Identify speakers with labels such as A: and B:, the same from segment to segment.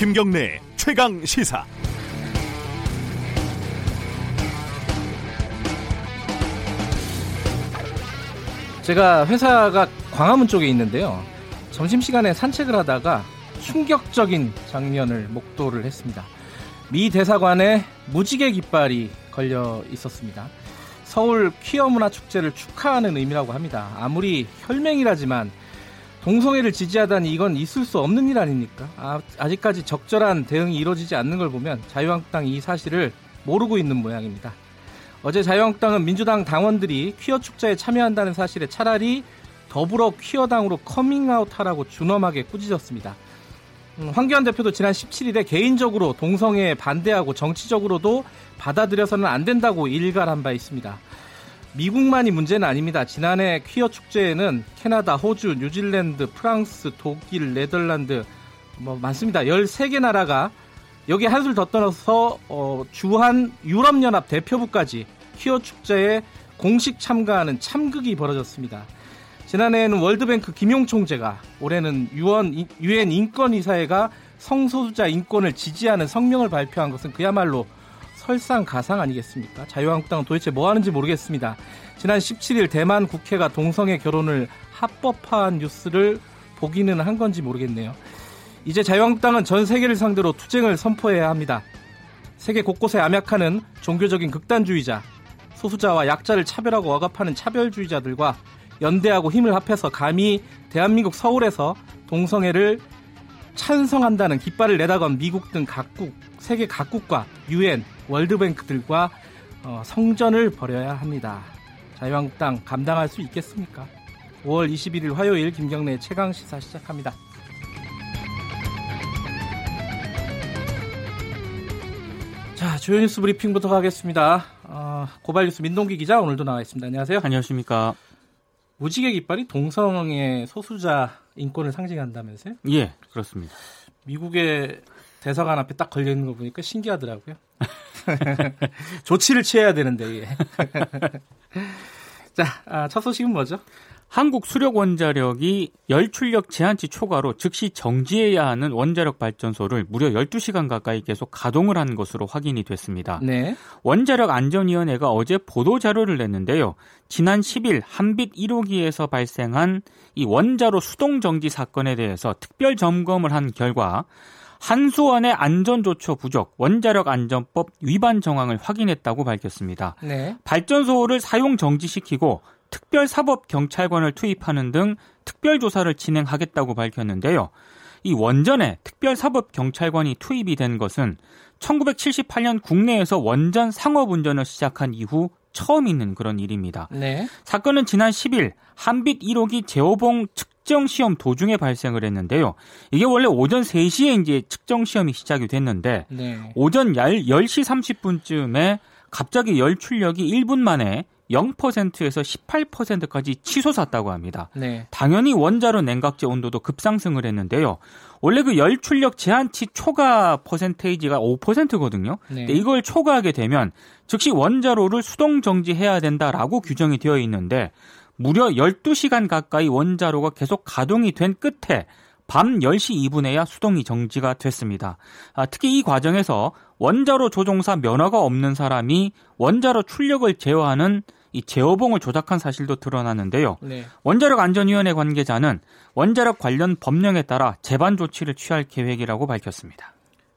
A: 김경래 최강 시사.
B: 제가 회사가 광화문 쪽에 있는데요. 점심시간에 산책을 하다가 충격적인 장면을 목도를 했습니다. 미 대사관에 무지개 깃발이 걸려 있었습니다. 서울 퀴어 문화 축제를 축하하는 의미라고 합니다. 아무리 혈맹이라지만 동성애를 지지하다니 이건 있을 수 없는 일 아닙니까? 아, 아직까지 적절한 대응이 이루어지지 않는 걸 보면 자유한국당이 이 사실을 모르고 있는 모양입니다. 어제 자유한국당은 민주당 당원들이 퀴어 축제에 참여한다는 사실에 차라리 더불어 퀴어당으로 커밍아웃하라고 준엄하게 꾸짖었습니다. 음, 황교안 대표도 지난 17일에 개인적으로 동성애에 반대하고 정치적으로도 받아들여서는 안 된다고 일갈한 바 있습니다. 미국만이 문제는 아닙니다. 지난해 퀴어 축제에는 캐나다, 호주, 뉴질랜드, 프랑스, 독일, 네덜란드 뭐 많습니다. 13개 나라가 여기 한술 더 떠나서 어, 주한 유럽연합 대표부까지 퀴어 축제에 공식 참가하는 참극이 벌어졌습니다. 지난해에는 월드뱅크 김용 총재가 올해는 유엔, 유엔 인권이사회가 성소수자 인권을 지지하는 성명을 발표한 것은 그야말로 설상가상 아니겠습니까? 자유한국당은 도대체 뭐 하는지 모르겠습니다. 지난 17일 대만 국회가 동성애 결혼을 합법화한 뉴스를 보기는 한 건지 모르겠네요. 이제 자유한국당은 전 세계를 상대로 투쟁을 선포해야 합니다. 세계 곳곳에 암약하는 종교적인 극단주의자, 소수자와 약자를 차별하고 억압하는 차별주의자들과 연대하고 힘을 합해서 감히 대한민국 서울에서 동성애를 찬성한다는 깃발을 내다건 미국 등 각국, 세계 각국과 유엔, 월드뱅크들과 어, 성전을 벌여야 합니다. 자유한국당 감당할 수 있겠습니까? 5월 21일 화요일 김경래 최강 시사 시작합니다. 자, 주요 뉴스 브리핑부터 가겠습니다. 어, 고발 뉴스 민동기 기자 오늘도 나와 있습니다. 안녕하세요.
C: 안녕하십니까.
B: 무지개 깃발이 동성애 소수자 인권을 상징한다면서요?
C: 예, 그렇습니다.
B: 미국의 대사관 앞에 딱 걸려 있는 거 보니까 신기하더라고요. 조치를 취해야 되는데. 예. 자, 아, 첫 소식은 뭐죠?
C: 한국 수력 원자력이 열출력 제한치 초과로 즉시 정지해야 하는 원자력 발전소를 무려 12시간 가까이 계속 가동을 한 것으로 확인이 됐습니다.
B: 네.
C: 원자력 안전위원회가 어제 보도 자료를 냈는데요. 지난 10일 한빛 1호기에서 발생한 이 원자로 수동 정지 사건에 대해서 특별 점검을 한 결과 한수원의 안전조처 부족, 원자력 안전법 위반 정황을 확인했다고 밝혔습니다.
B: 네.
C: 발전소를 사용 정지시키고 특별사법경찰관을 투입하는 등 특별조사를 진행하겠다고 밝혔는데요. 이 원전에 특별사법경찰관이 투입이 된 것은 1978년 국내에서 원전 상업 운전을 시작한 이후 처음 있는 그런 일입니다.
B: 네.
C: 사건은 지난 10일 한빛 1호기 제호봉 측정 시험 도중에 발생을 했는데요. 이게 원래 오전 3시에 이제 측정 시험이 시작이 됐는데
B: 네.
C: 오전 10시 30분쯤에 갑자기 열 출력이 1분 만에 0%에서 18%까지 치솟았다고 합니다.
B: 네.
C: 당연히 원자로 냉각제 온도도 급상승을 했는데요. 원래 그 열 출력 제한치 초과 퍼센테이지가 5%거든요.
B: 네.
C: 근데 이걸 초과하게 되면 즉시 원자로를 수동 정지해야 된다라고 규정이 되어 있는데 무려 12시간 가까이 원자로가 계속 가동이 된 끝에 밤 10시 2분에야 수동이 정지가 됐습니다. 아, 특히 이 과정에서 원자로 조종사 면허가 없는 사람이 원자로 출력을 제어하는 이 제어봉을 조작한 사실도 드러났는데요.
B: 네.
C: 원자력 안전위원회 관계자는 원자력 관련 법령에 따라 제반 조치를 취할 계획이라고 밝혔습니다.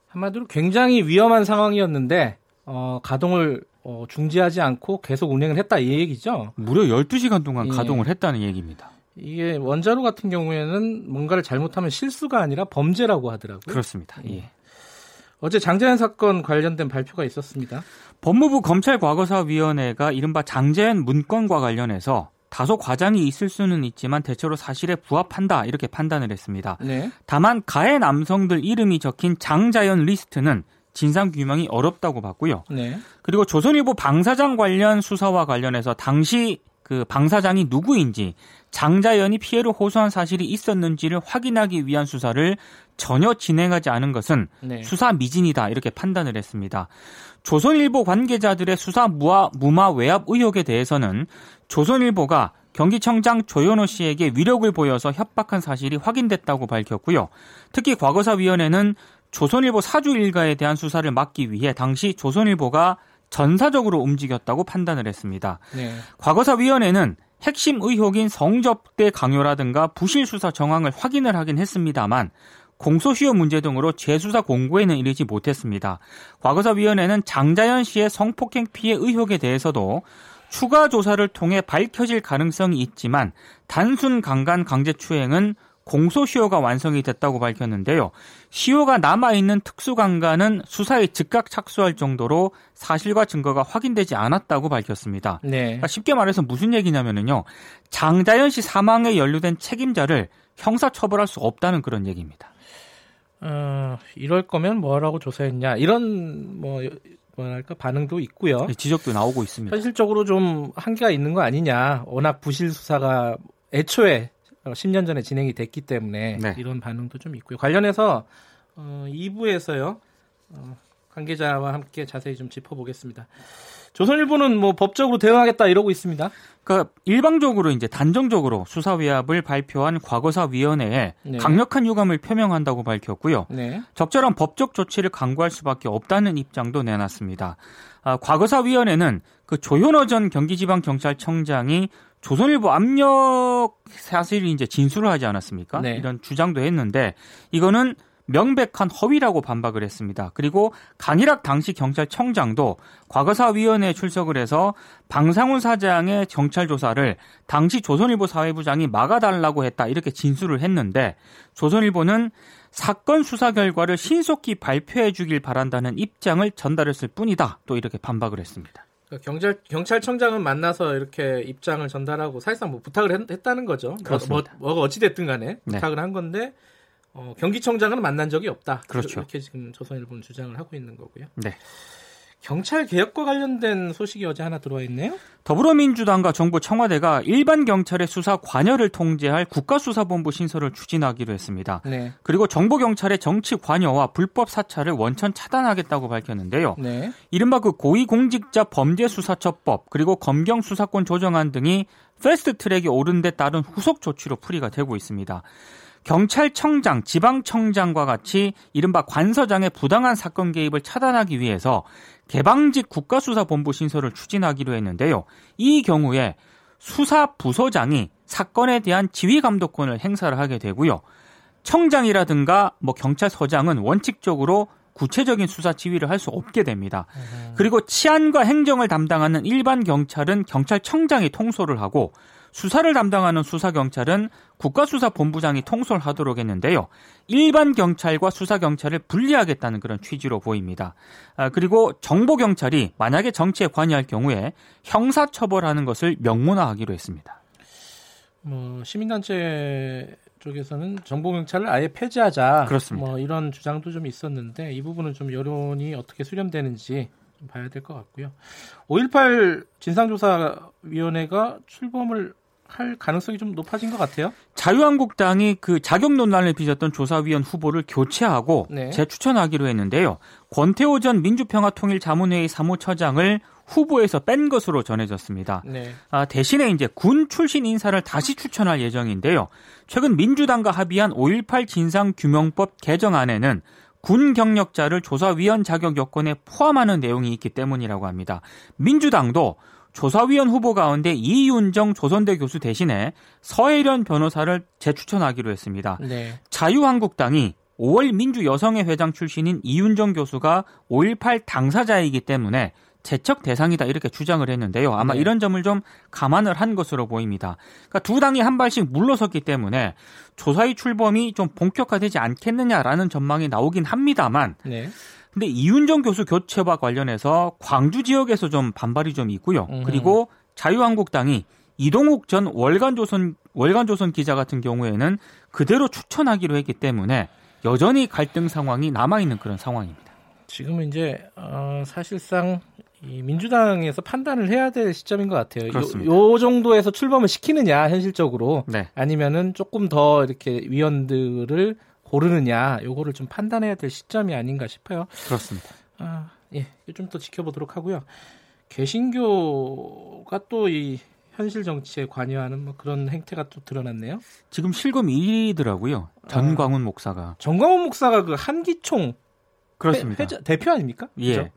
B: 한마디로 굉장히 위험한 상황이었는데 어, 가동을 어, 중지하지 않고 계속 운행을 했다 이 얘기죠.
C: 무려 12시간 동안
B: 예.
C: 가동을 했다는 얘기입니다.
B: 이게 원자로 같은 경우에는 뭔가를 잘못하면 실수가 아니라 범죄라고 하더라고요.
C: 그렇습니다. 예.
B: 어제 장자연 사건 관련된 발표가 있었습니다.
C: 법무부 검찰과거사위원회가 이른바 장자연 문건과 관련해서 다소 과장이 있을 수는 있지만 대체로 사실에 부합한다 이렇게 판단을 했습니다.
B: 네.
C: 다만 가해 남성들 이름이 적힌 장자연 리스트는 진상 규명이 어렵다고 봤고요.
B: 네.
C: 그리고 조선일보 방사장 관련 수사와 관련해서 당시 그 방사장이 누구인지 장자연이 피해를 호소한 사실이 있었는지를 확인하기 위한 수사를 전혀 진행하지 않은 것은
B: 네.
C: 수사 미진이다 이렇게 판단을 했습니다. 조선일보 관계자들의 수사 무마, 무마 외압 의혹에 대해서는 조선일보가 경기청장 조현호 씨에게 위력을 보여서 협박한 사실이 확인됐다고 밝혔고요. 특히 과거사위원회는 조선일보 사주 일가에 대한 수사를 막기 위해 당시 조선일보가 전사적으로 움직였다고 판단을 했습니다. 네. 과거사위원회는 핵심 의혹인 성접대 강요라든가 부실 수사 정황을 확인을 하긴 했습니다만 공소시효 문제 등으로 재수사 공고에는 이르지 못했습니다. 과거사위원회는 장자연 씨의 성폭행 피해 의혹에 대해서도 추가 조사를 통해 밝혀질 가능성이 있지만 단순 강간 강제추행은 공소시효가 완성이 됐다고 밝혔는데요. 시효가 남아있는 특수강간은 수사에 즉각 착수할 정도로 사실과 증거가 확인되지 않았다고 밝혔습니다. 네. 그러니까 쉽게 말해서 무슨 얘기냐면요. 장자연 씨 사망에 연루된 책임자를 형사처벌할 수 없다는 그런 얘기입니다.
B: 어, 이럴 거면 뭐라고 조사했냐 이런 뭐 뭐랄까 반응도 있고요.
C: 네, 지적도 나오고 있습니다.
B: 현실적으로 좀 한계가 있는 거 아니냐. 워낙 부실 수사가 애초에 10년 전에 진행이 됐기 때문에 네. 이런 반응도 좀 있고요. 관련해서 어, 2부에서요. 어, 관계자와 함께 자세히 좀 짚어보겠습니다. 조선일보는 뭐 법적으로 대응하겠다 이러고 있습니다.
C: 그러니까 일방적으로 이제 단정적으로 수사 위압을 발표한 과거사 위원회에 네. 강력한 유감을 표명한다고 밝혔고요. 네. 적절한 법적 조치를 강구할 수밖에 없다는 입장도 내놨습니다. 아, 과거사 위원회는 그 조현호 전 경기지방경찰청장이 조선일보 압력 사실이 이제 진술을 하지 않았습니까? 네. 이런 주장도 했는데 이거는 명백한 허위라고 반박을 했습니다. 그리고 강일학 당시 경찰청장도 과거사위원회에 출석을 해서 방상훈 사장의 경찰 조사를 당시 조선일보 사회부장이 막아달라고 했다 이렇게 진술을 했는데 조선일보는 사건 수사 결과를 신속히 발표해 주길 바란다는 입장을 전달했을 뿐이다 또 이렇게 반박을 했습니다.
B: 그러니까 경찰 경찰청장은 만나서 이렇게 입장을 전달하고 사실상 뭐 부탁을 했, 다는 거죠. 뭐, 그렇습니다. 뭐, 뭐 어찌 됐든 간에 네. 부탁을 네. 한 건데 어, 경기청장은 만난 적이 없다. 그렇죠. 이렇게 지금 조선일보는 주장을 하고 있는 거고요. 네. 경찰 개혁과 관련된 소식이 어제 하나 들어와 있네요.
C: 더불어민주당과 정부 청와대가 일반 경찰의 수사 관여를 통제할 국가수사본부 신설을 추진하기로 했습니다. 네. 그리고 정보 경찰의 정치 관여와 불법 사찰을 원천 차단하겠다고 밝혔는데요. 네. 이른바 그 고위공직자 범죄수사처법 그리고 검경 수사권 조정안 등이 패스트트랙에 오른 데 따른 후속 조치로 풀이가 되고 있습니다. 경찰청장, 지방청장과 같이 이른바 관서장의 부당한 사건 개입을 차단하기 위해서 개방직 국가수사본부 신설을 추진하기로 했는데요. 이 경우에 수사부서장이 사건에 대한 지휘감독권을 행사를 하게 되고요. 청장이라든가 뭐 경찰서장은 원칙적으로 구체적인 수사 지휘를 할 수 없게 됩니다. 그리고 치안과 행정을 담당하는 일반 경찰은 경찰청장이 통솔을 하고 수사를 담당하는 수사경찰은 국가수사본부장이 통솔하도록 했는데요. 일반 경찰과 수사경찰을 분리하겠다는 그런 취지로 보입니다. 아, 그리고 정보경찰이 만약에 정치에 관여할 경우에 형사처벌하는 것을 명문화하기로 했습니다.
B: 뭐 시민단체 쪽에서는 정보경찰을 아예 폐지하자.
C: 그렇습니다.
B: 뭐 이런 주장도 좀 있었는데 이 부분은 좀 여론이 어떻게 수렴되는지 좀 봐야 될 것 같고요. 5.18 진상조사위원회가 출범을 할 가능성이 좀 높아진 것 같아요.
C: 자유한국당이 그 자격 논란을 빚었던 조사위원 후보를 교체하고 네. 재추천하기로 했는데요. 권태호 전 민주평화통일자문회의 사무처장을 후보에서 뺀 것으로 전해졌습니다. 네. 아, 대신에 이제 군 출신 인사를 다시 추천할 예정인데요. 최근 민주당과 합의한 5.18 진상규명법 개정안에는 군 경력자를 조사위원 자격 요건에 포함하는 내용이 있기 때문이라고 합니다. 민주당도 조사위원 후보 가운데 이윤정 조선대 교수 대신에 서혜련 변호사를 재추천하기로 했습니다. 네. 자유한국당이 5월 민주여성회 회장 출신인 이윤정 교수가 5.18 당사자이기 때문에 재척 대상이다 이렇게 주장을 했는데요. 아마 네. 이런 점을 좀 감안을 한 것으로 보입니다. 그러니까 두 당이 한 발씩 물러섰기 때문에 조사위 출범이 좀 본격화되지 않겠느냐라는 전망이 나오긴 합니다만 네. 근데 이윤정 교수 교체와 관련해서 광주 지역에서 좀 반발이 좀 있고요. 음. 그리고 자유한국당이 이동욱 전 월간조선 월간조선 기자 같은 경우에는 그대로 추천하기로 했기 때문에 여전히 갈등 상황이 남아 있는 그런 상황입니다.
B: 지금은 이제 어, 사실상 이 민주당에서 판단을 해야 될 시점인 것 같아요. 그렇습니다. 요, 요 정도에서 출범을 시키느냐 현실적으로 네. 아니면은 조금 더 이렇게 위원들을 고르느냐 요거를 좀 판단해야 될 시점이 아닌가 싶어요.
C: 그렇습니다.
B: 아, 예, 좀 더 지켜보도록 하고요. 개신교가 또 이 현실 정치에 관여하는 뭐 그런 행태가 또 드러났네요.
C: 지금 실검 1위더라고요. 전광훈 아, 목사가.
B: 전광훈 목사가 그 한기총
C: 그렇습니다.
B: 회자, 대표 아닙니까?
C: 예.
B: 그죠?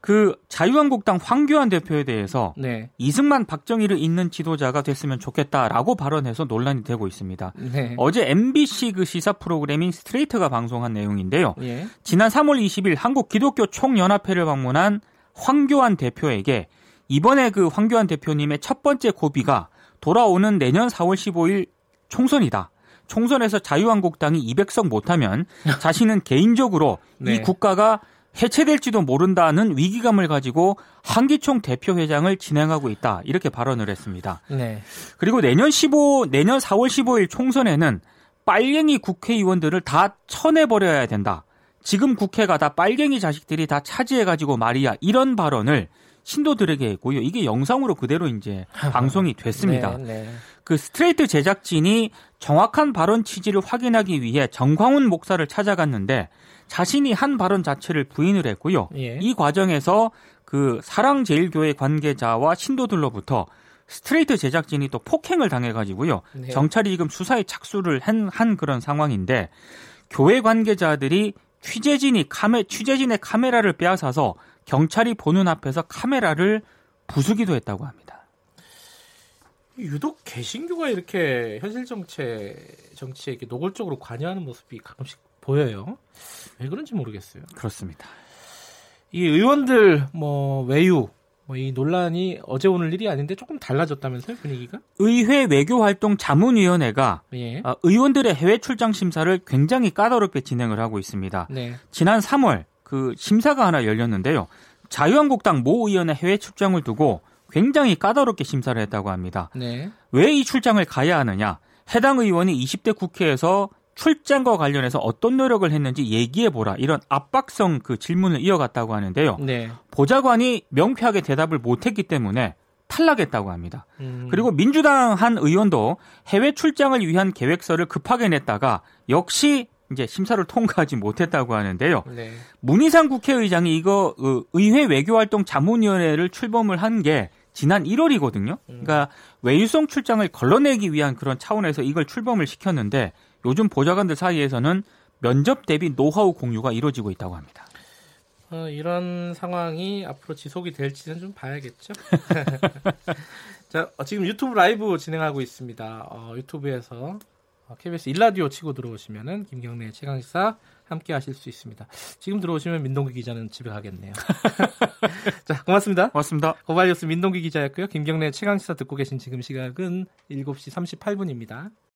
C: 그 자유한국당 황교안 대표에 대해서
B: 네.
C: 이승만 박정희를 잇는 지도자가 됐으면 좋겠다라고 발언해서 논란이 되고 있습니다.
B: 네.
C: 어제 MBC 그 시사 프로그램인 스트레이트가 방송한 내용인데요.
B: 예.
C: 지난 3월 20일 한국 기독교 총연합회를 방문한 황교안 대표에게 이번에 그 황교안 대표님의 첫 번째 고비가 돌아오는 내년 4월 15일 총선이다. 총선에서 자유한국당이 200석 못하면 자신은 개인적으로
B: 네.
C: 이 국가가 해체될지도 모른다는 위기감을 가지고 한기총 대표회장을 진행하고 있다. 이렇게 발언을 했습니다.
B: 네.
C: 그리고 내년 15 내년 4월 15일 총선에는 빨갱이 국회의원들을 다 쳐내버려야 된다. 지금 국회가 다 빨갱이 자식들이 다 차지해가지고 말이야. 이런 발언을 신도들에게 했고요. 이게 영상으로 그대로 이제 방송이 됐습니다.
B: 네, 네.
C: 그 스트레이트 제작진이 정확한 발언 취지를 확인하기 위해 정광훈 목사를 찾아갔는데 자신이 한 발언 자체를 부인을 했고요.
B: 예.
C: 이 과정에서 그 사랑제일교회 관계자와 신도들로부터 스트레이트 제작진이 또 폭행을 당해가지고요.
B: 네.
C: 경찰이 지금 수사에 착수를 한, 한 그런 상황인데 교회 관계자들이 취재진이 카메 취재진의 카메라를 빼앗아서 경찰이 보는 앞에서 카메라를 부수기도 했다고 합니다.
B: 유독 개신교가 이렇게 현실 정체 정치에 이렇게 노골적으로 관여하는 모습이 가끔씩 보여요. 왜 그런지 모르겠어요.
C: 그렇습니다.
B: 이 의원들 뭐 외유 뭐 이 논란이 어제 오늘 일이 아닌데 조금 달라졌다면서요 분위기가?
C: 의회 외교활동 자문위원회가
B: 예.
C: 아, 의원들의 해외 출장 심사를 굉장히 까다롭게 진행을 하고 있습니다.
B: 네.
C: 지난 3월 그 심사가 하나 열렸는데요. 자유한국당 모 의원의 해외 출장을 두고 굉장히 까다롭게 심사를 했다고 합니다.
B: 네.
C: 왜 이 출장을 가야 하느냐? 해당 의원이 20대 국회에서 출장과 관련해서 어떤 노력을 했는지 얘기해 보라. 이런 압박성 그 질문을 이어갔다고 하는데요.
B: 네.
C: 보좌관이 명쾌하게 대답을 못했기 때문에 탈락했다고 합니다.
B: 음.
C: 그리고 민주당 한 의원도 해외 출장을 위한 계획서를 급하게 냈다가 역시 이제 심사를 통과하지 못했다고 하는데요.
B: 네.
C: 문희상 국회의장이 이거 어, 의회 외교활동 자문위원회를 출범을 한 게 지난 1월이거든요. 그러니까 외유성 출장을 걸러내기 위한 그런 차원에서 이걸 출범을 시켰는데 요즘 보좌관들 사이에서는 면접 대비 노하우 공유가 이루어지고 있다고 합니다.
B: 어, 이런 상황이 앞으로 지속이 될지는 좀 봐야겠죠. 자, 어, 지금 유튜브 라이브 진행하고 있습니다. 어, 유튜브에서 어, KBS 일라디오 치고 들어오시면은 김경래 최강시사 함께 하실 수 있습니다. 지금 들어오시면 민동기 기자는 집에 가겠네요. 자, 고맙습니다.
C: 고맙습니다.
B: 고발뉴스 민동기 기자였고요. 김경래 최강시사 듣고 계신 지금 시각은 7시 38분입니다.